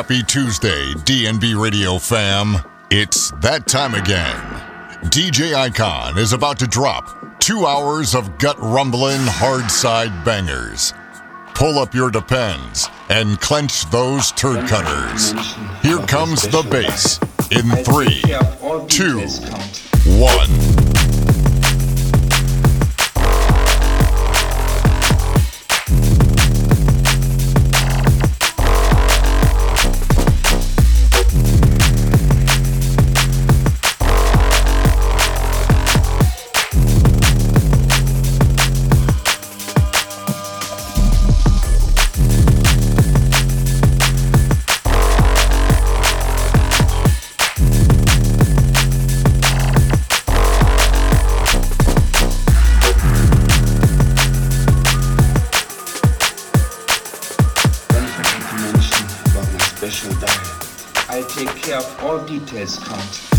Happy Tuesday, DNB Radio fam. It's that time again. DJ Aikhan is about to drop two hours of gut rumbling, hard side bangers. Pull up your depends and clench those turd cutters. Here comes the bass in three, two, one. Details count.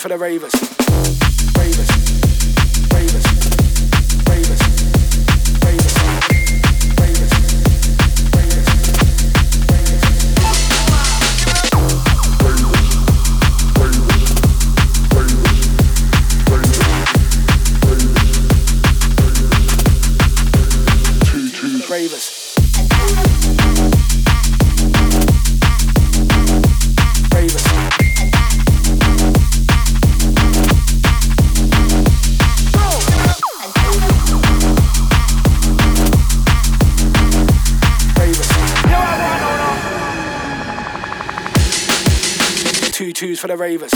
For the ravers. For the ravers.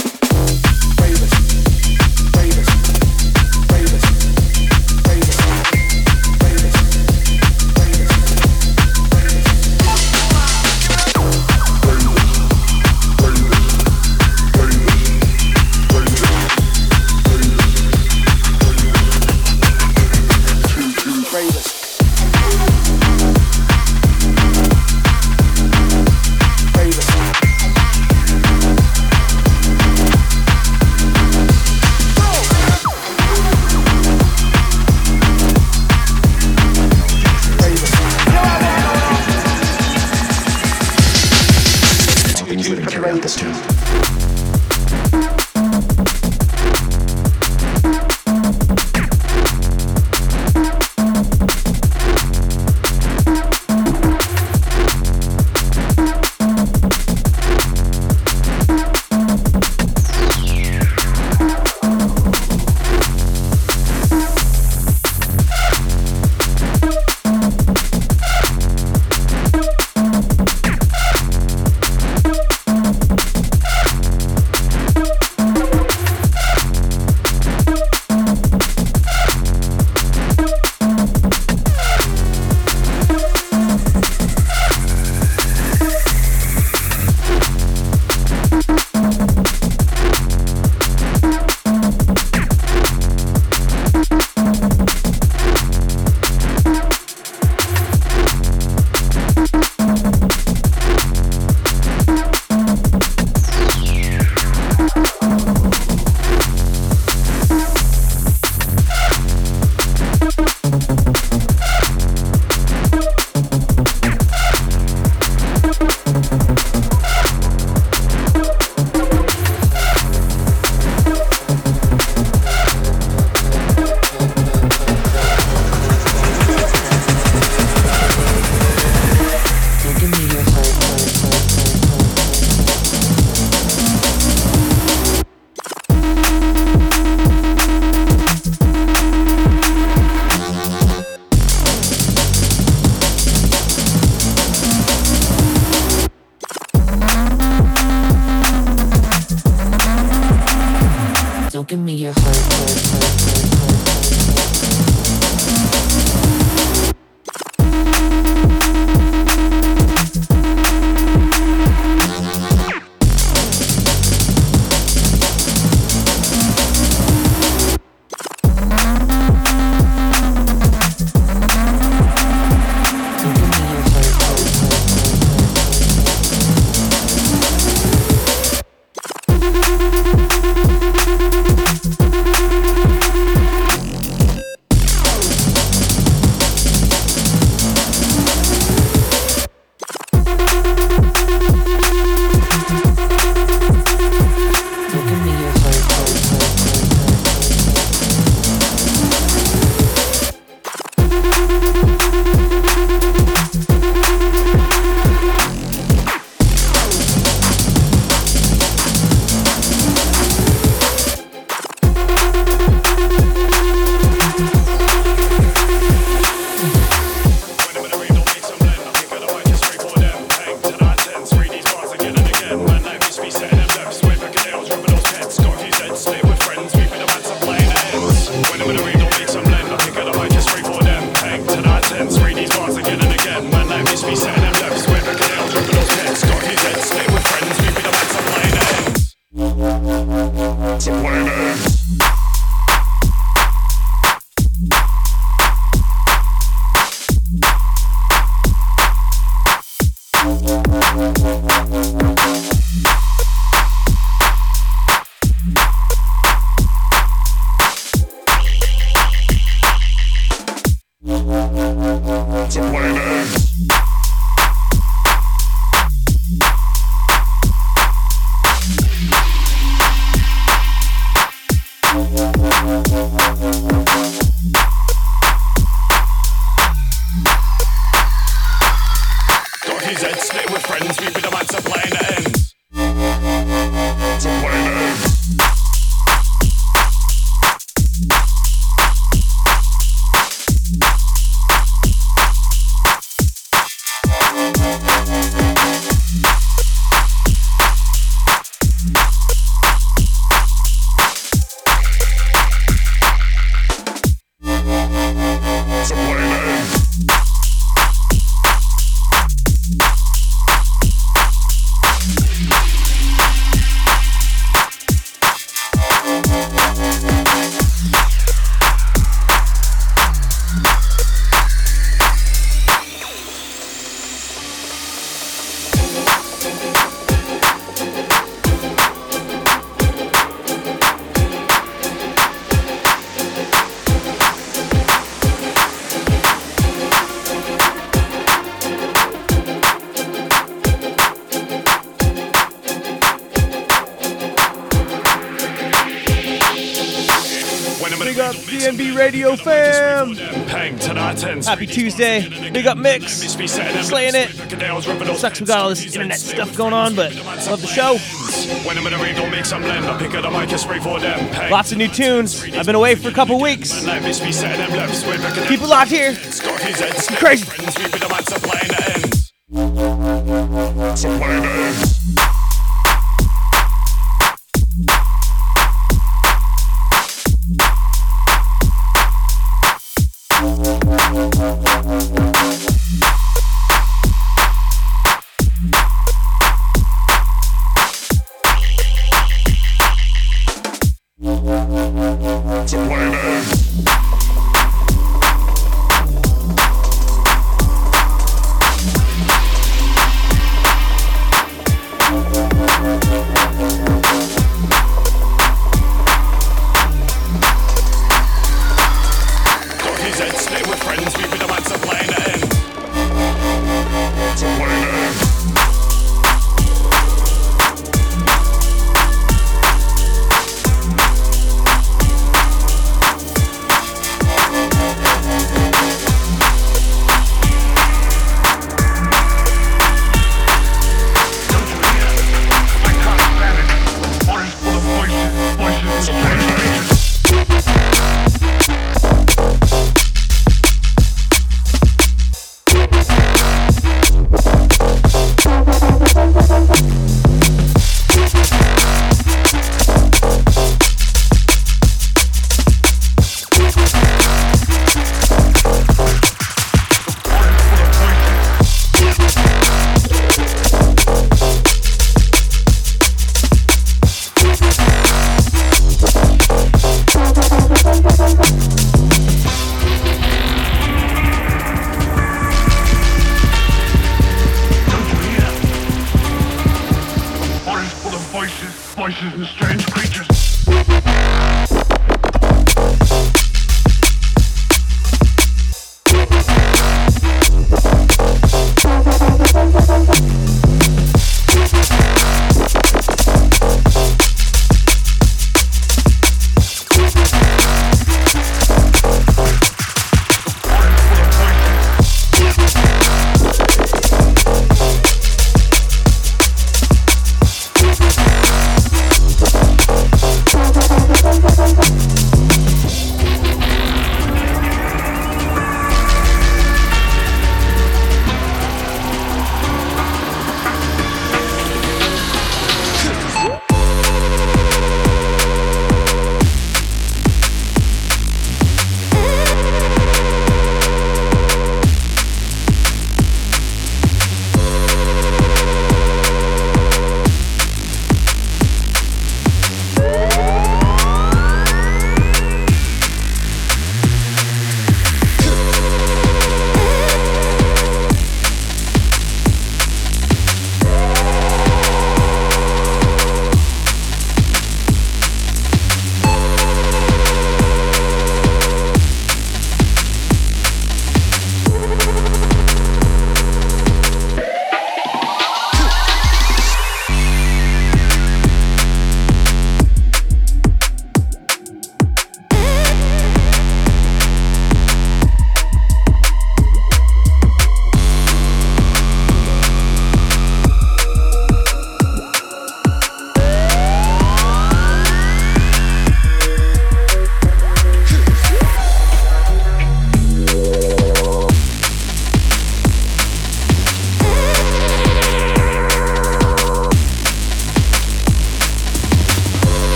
to play that. Tuesday. Big up Mix. Slaying it. Sucks we got all this internet stuff going on, but love the show. Lots of new tunes. I've been away for a couple weeks. Keep it locked here. Crazy.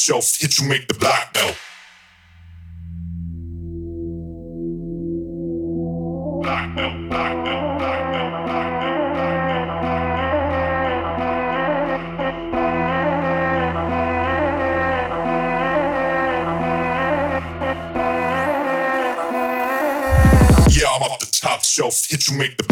shelf, hit you make the black belt. Black belt, black belt, black. Yeah, I'm off the top shelf, hit you make the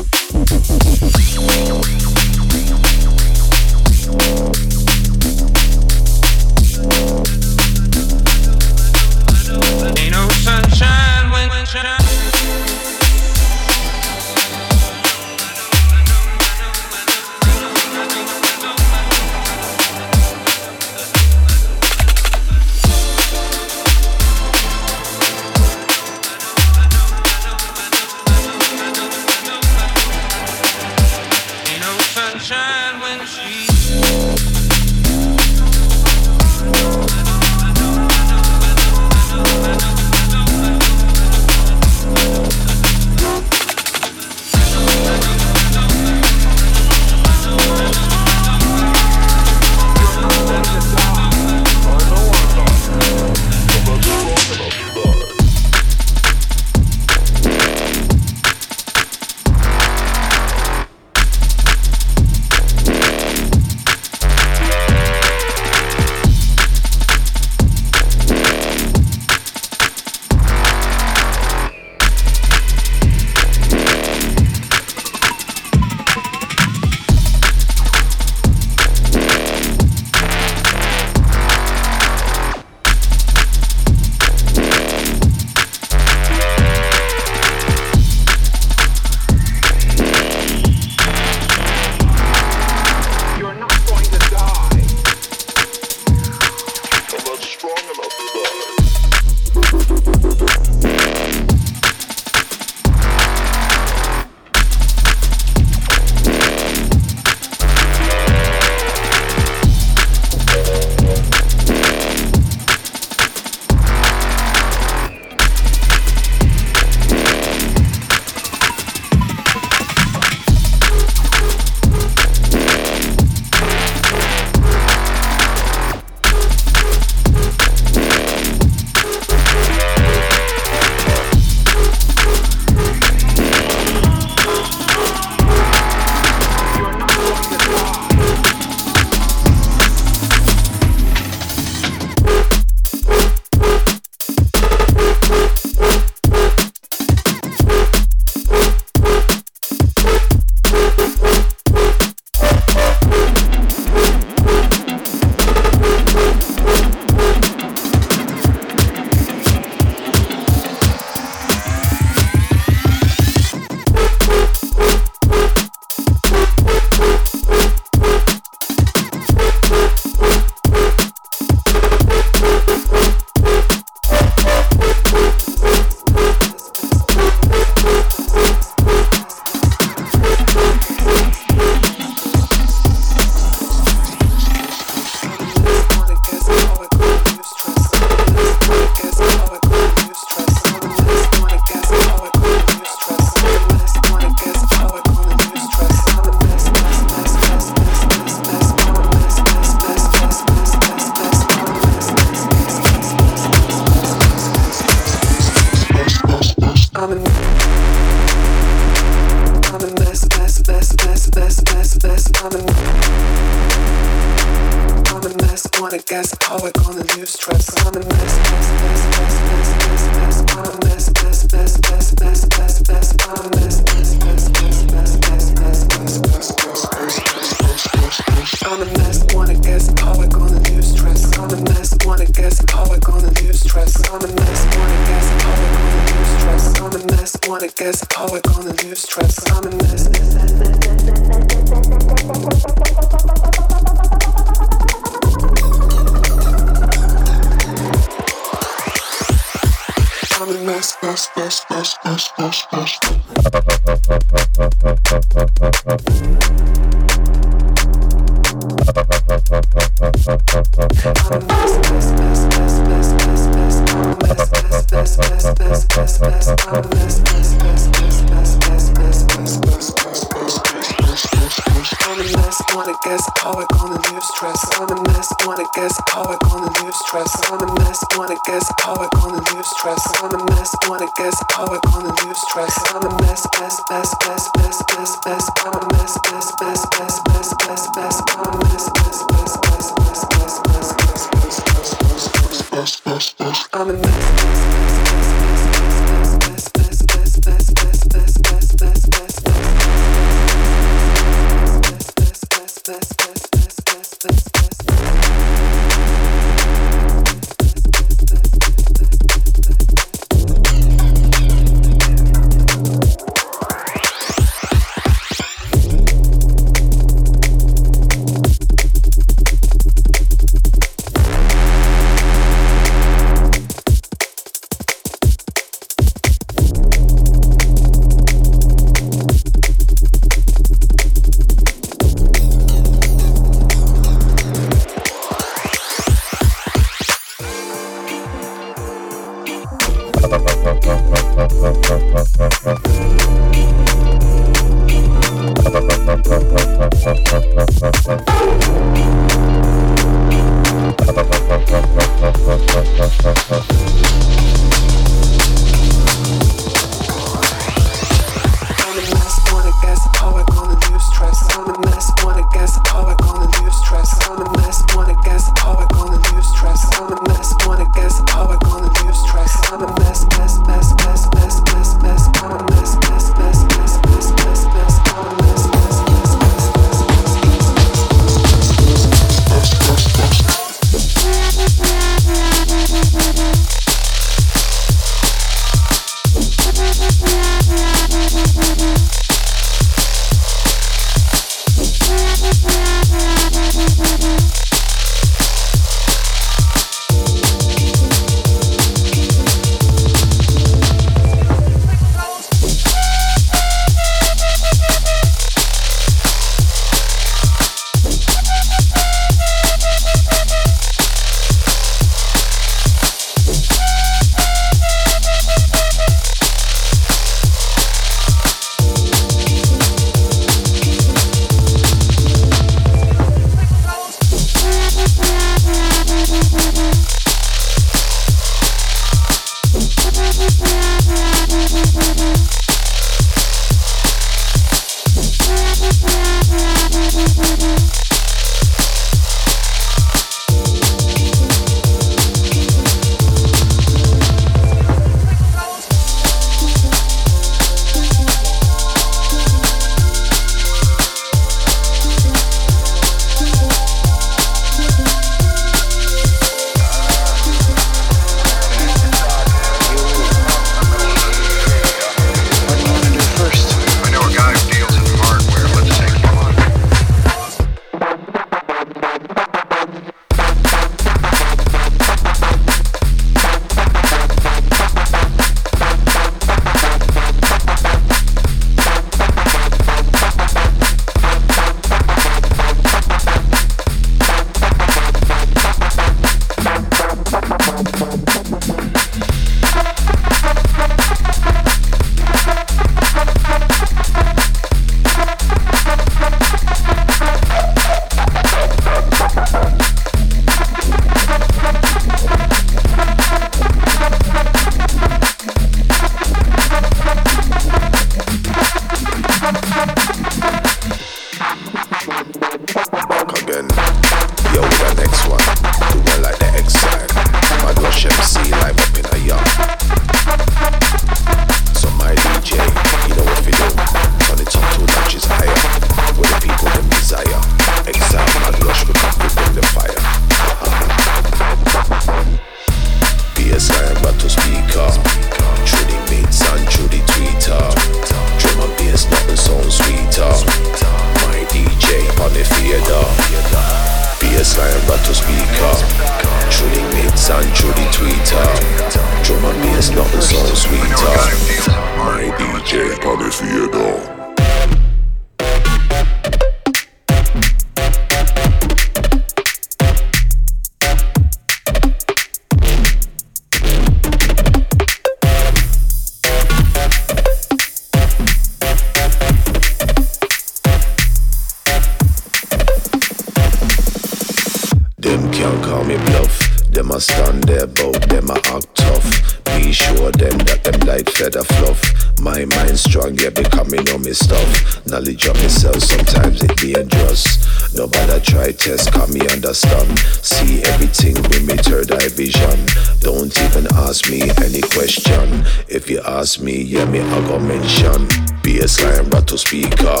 Ask me, yeah, me I go mention. Bassline rattle speaker.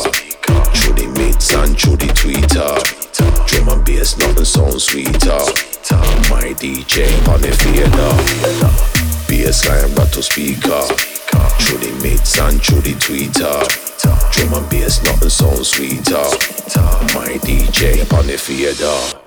Through the mix and through the tweeter. Drum and bass, nothing sounds sweeter. My DJ on the fader Bassline rattle speaker Through the mix and through the tweeter Drum and bass nothing sounds sweeter My DJ on the fader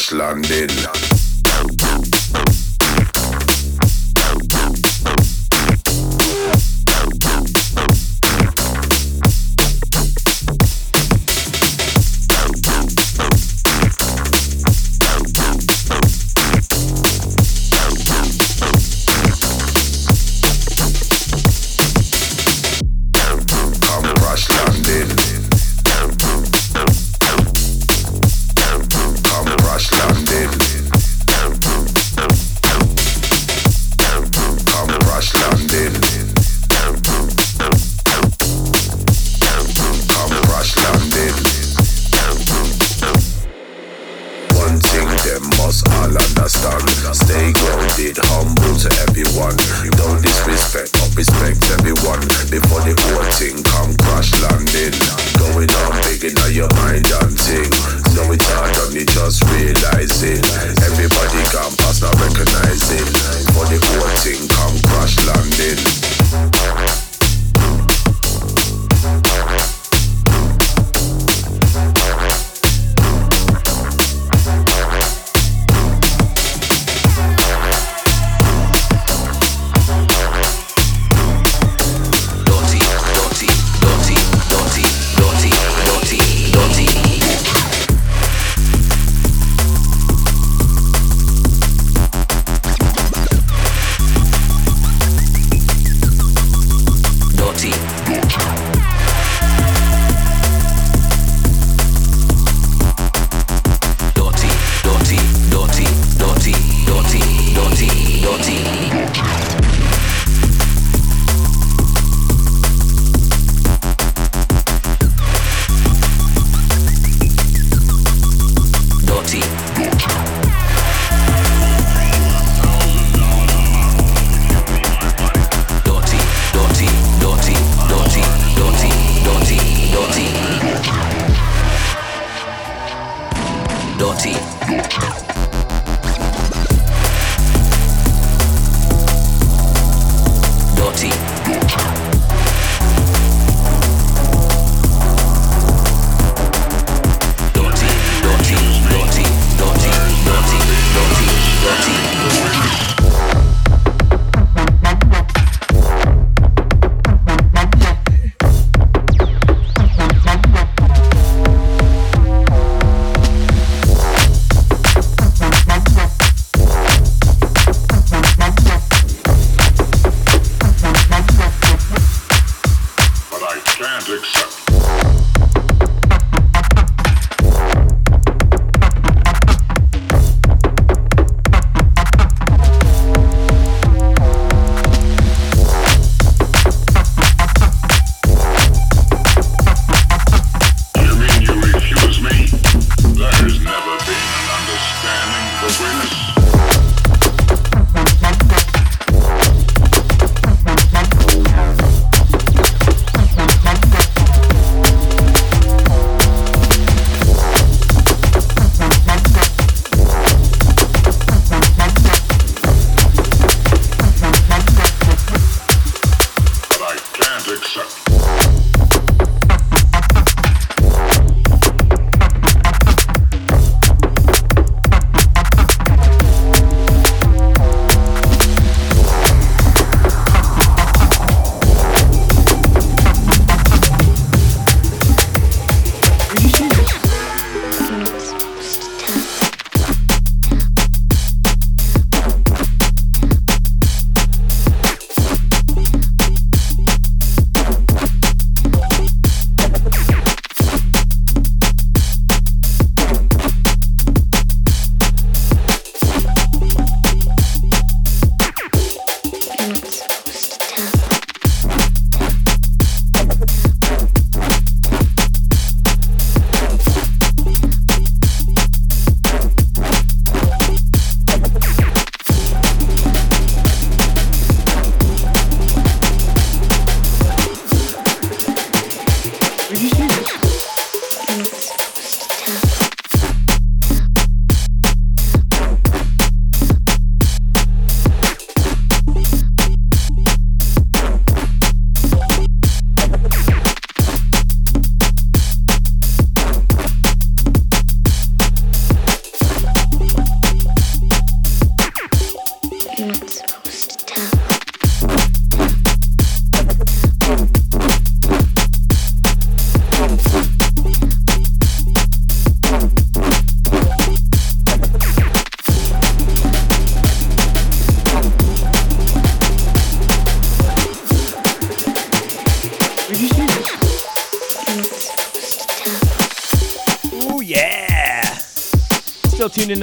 Arschlandin.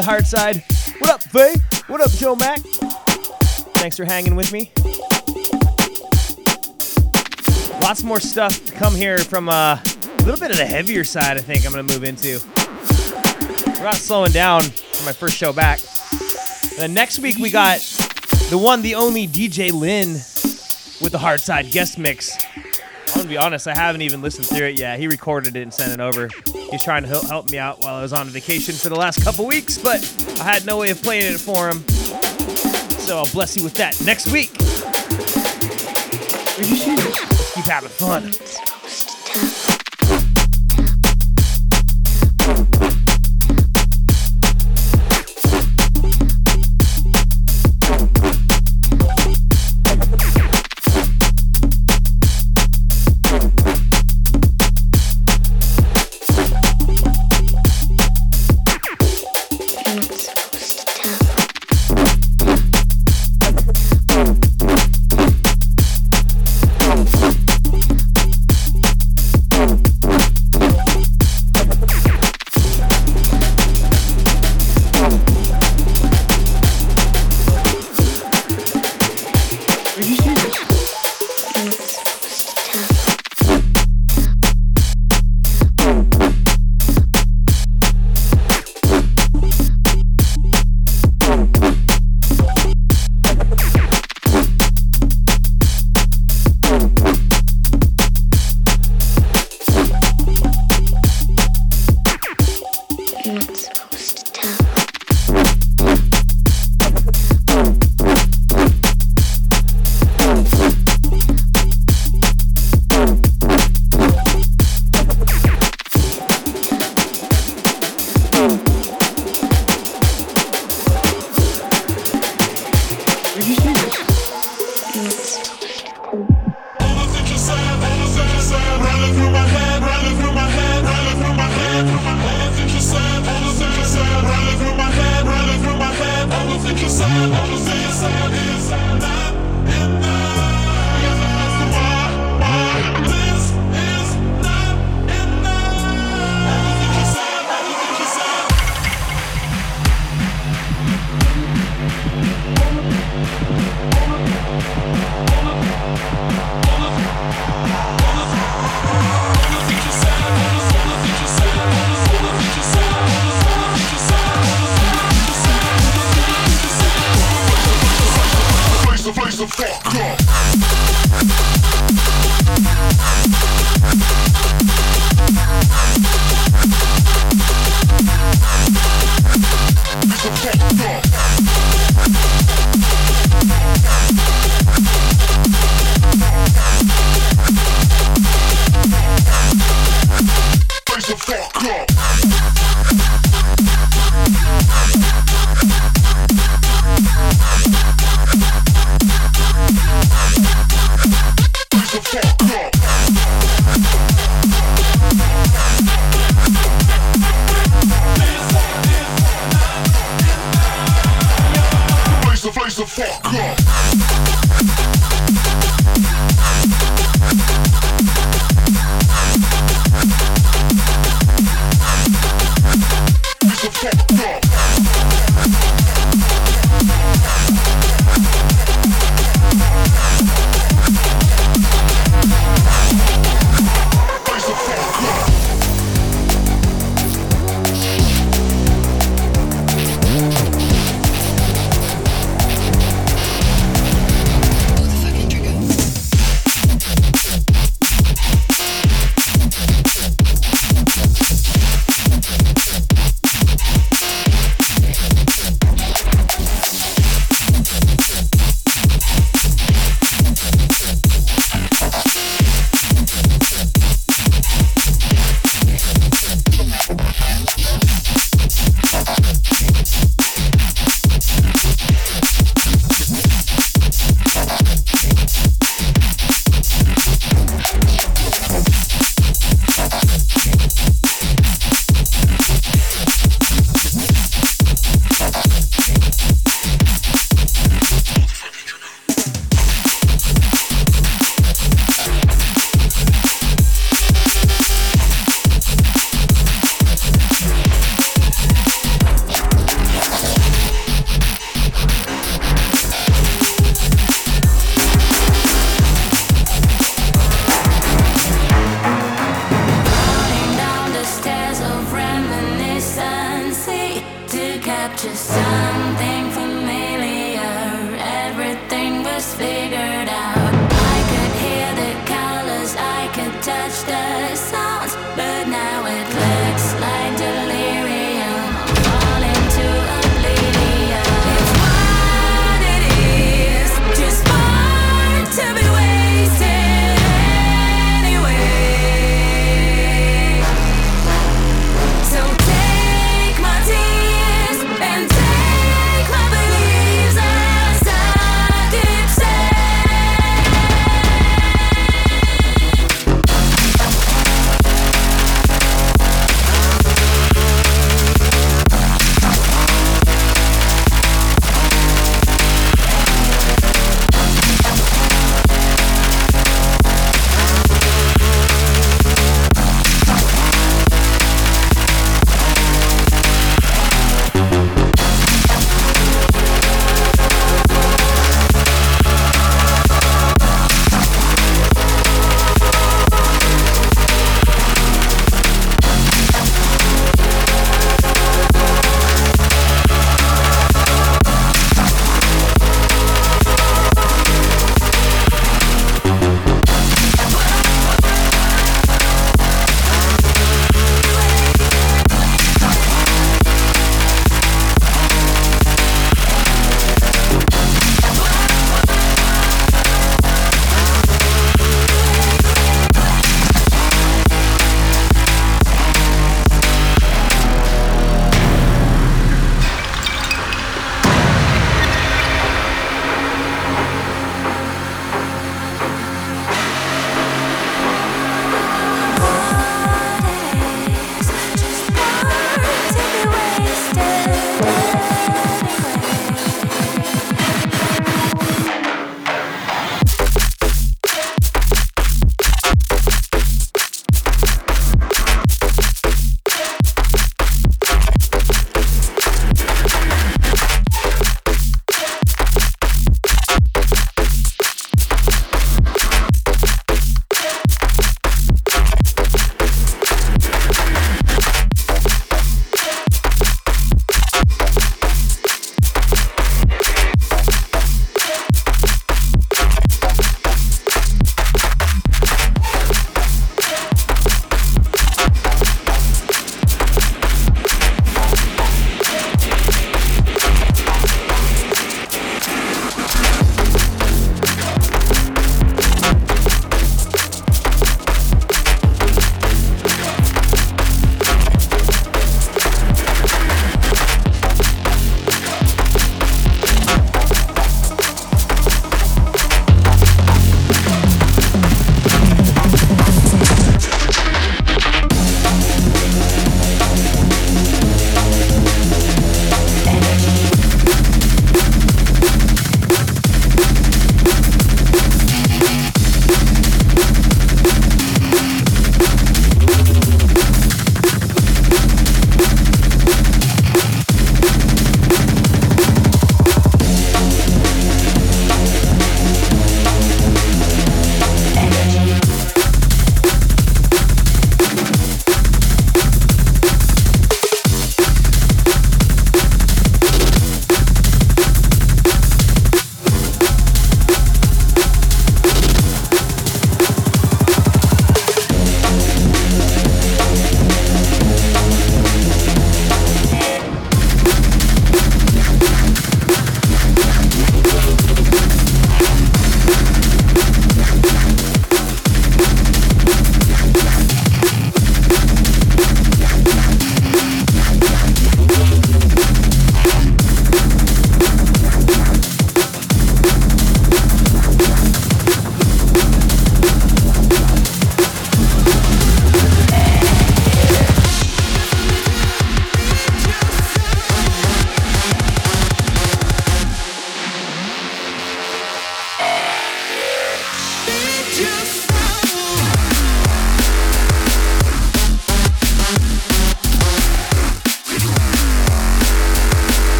The hard side. What up, Faye? What up, Joe Mac? Thanks for hanging with me. Lots more stuff to come here from uh, a little bit of the heavier side, I think I'm going to move into. We're not slowing down for my first show back. Then next week, we got the one, the only DJ Lynn with the hard side guest mix. I'm going to be honest, I haven't even listened through it yet. He recorded it and sent it over. He's trying to help me out while I was on vacation for the last couple weeks, but I had no way of playing it for him. So I'll bless you with that next week. Let's keep having fun.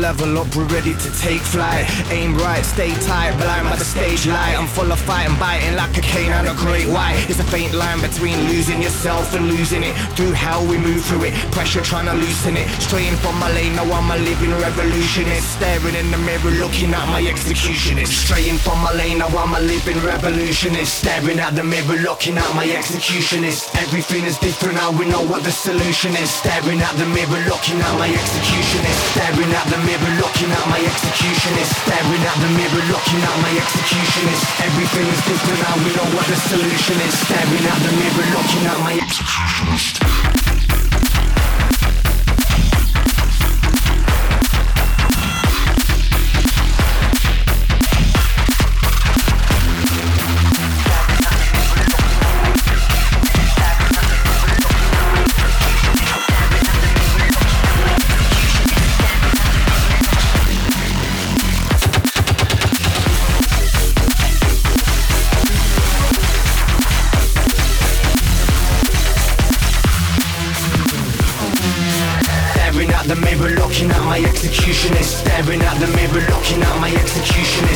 Level up, we're ready to take flight. Aim right, stay tight, blind by the stage light. I'm full of fight and biting like cane and a great white. It's a faint line between losing yourself and losing it. Through how we move through it, pressure trying to loosen it. Straying from my lane, now I'm a living revolutionist. Staring in the mirror, looking at my executionist. Straying from my lane, now I'm a living revolutionist. Staring at the mirror, looking at my executionist. Everything is different now, we know what the solution is. Staring at the mirror, looking at my executionist. Staring at the mirror, looking at my executionist. Staring at the mirror, looking at my executionist. Everything is different now, we know what the solution is. Staring at the mirror, looking at my executionist. At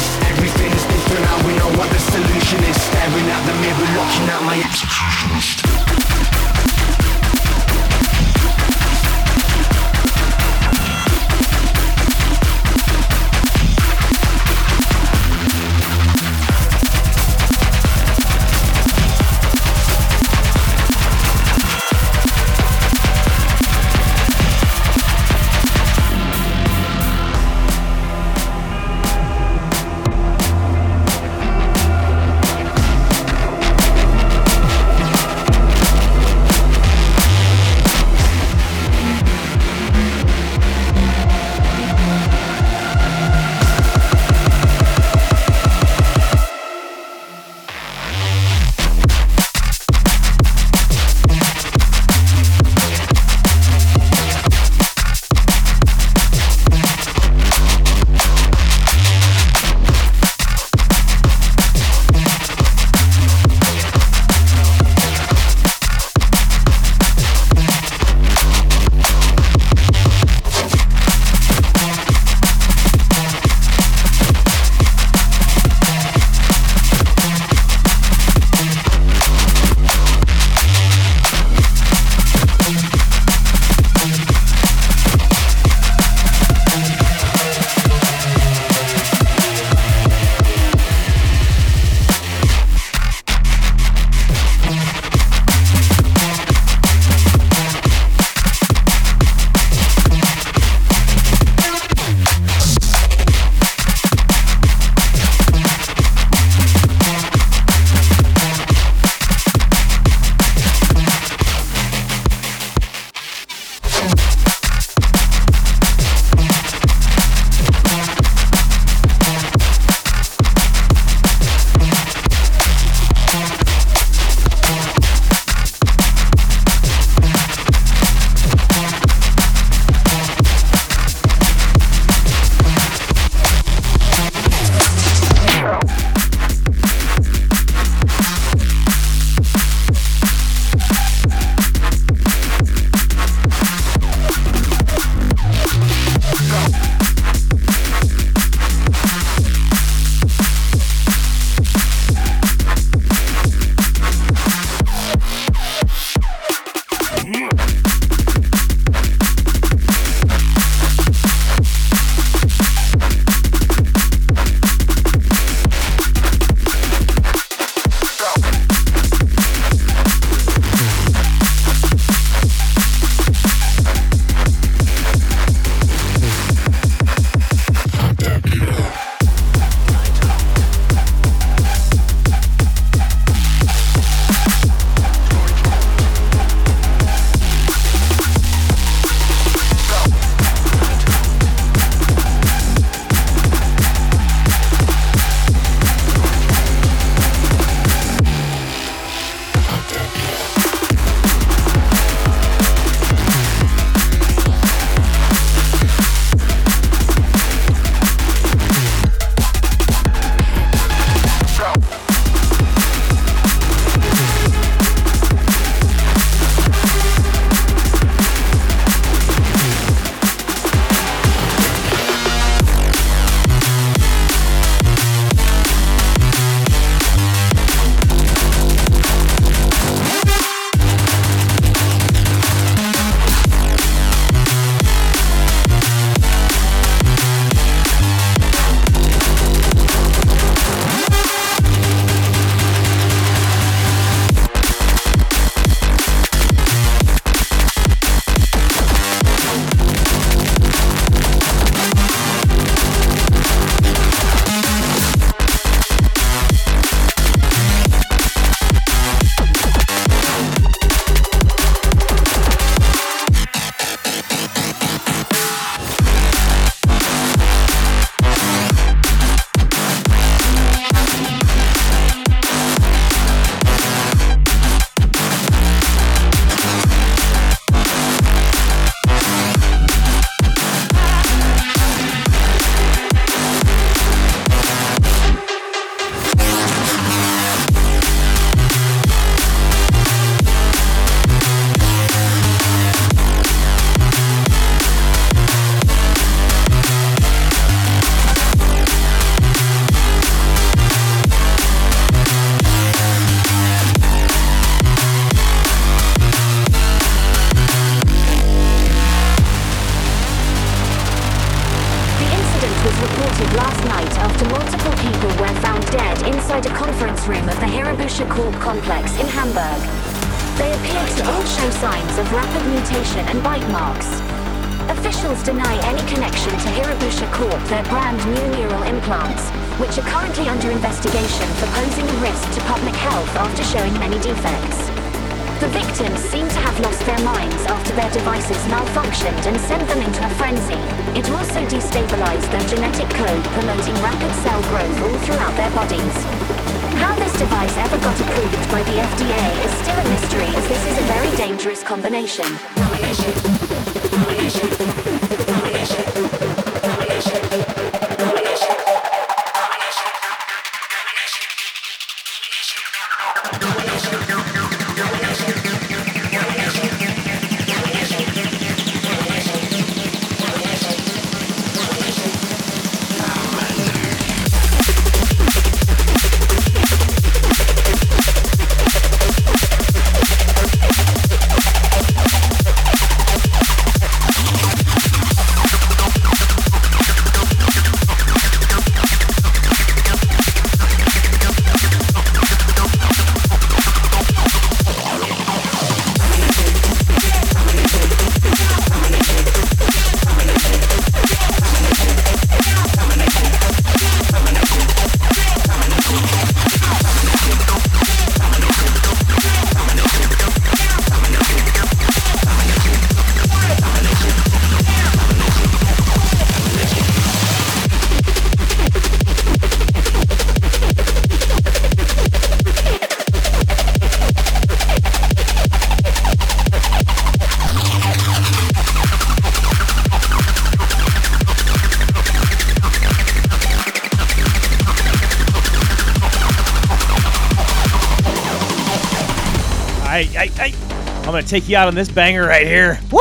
take you out on this banger right here. Woo!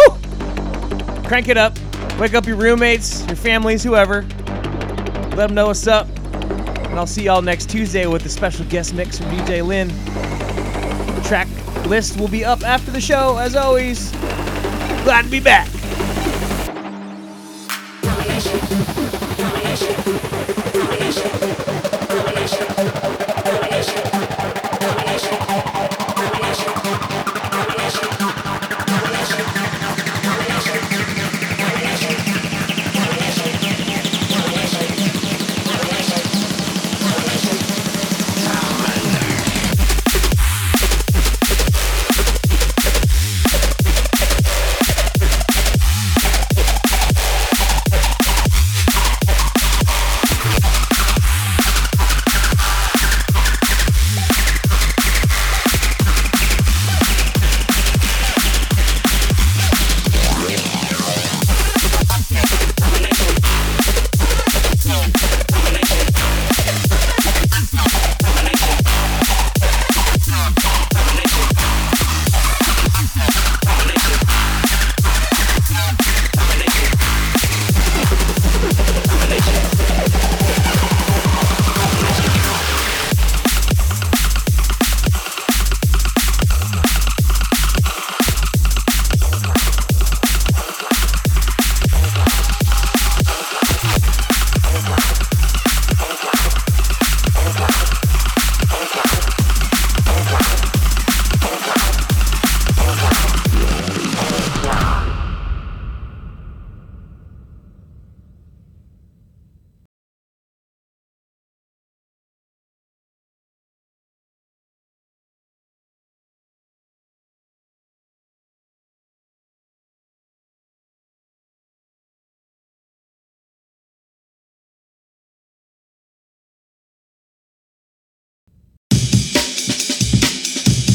Crank it up. Wake up your roommates, your families, whoever. Let them know what's up. And I'll see y'all next Tuesday with a special guest mix from DJ Lynn. The track list will be up after the show, as always. Glad to be back.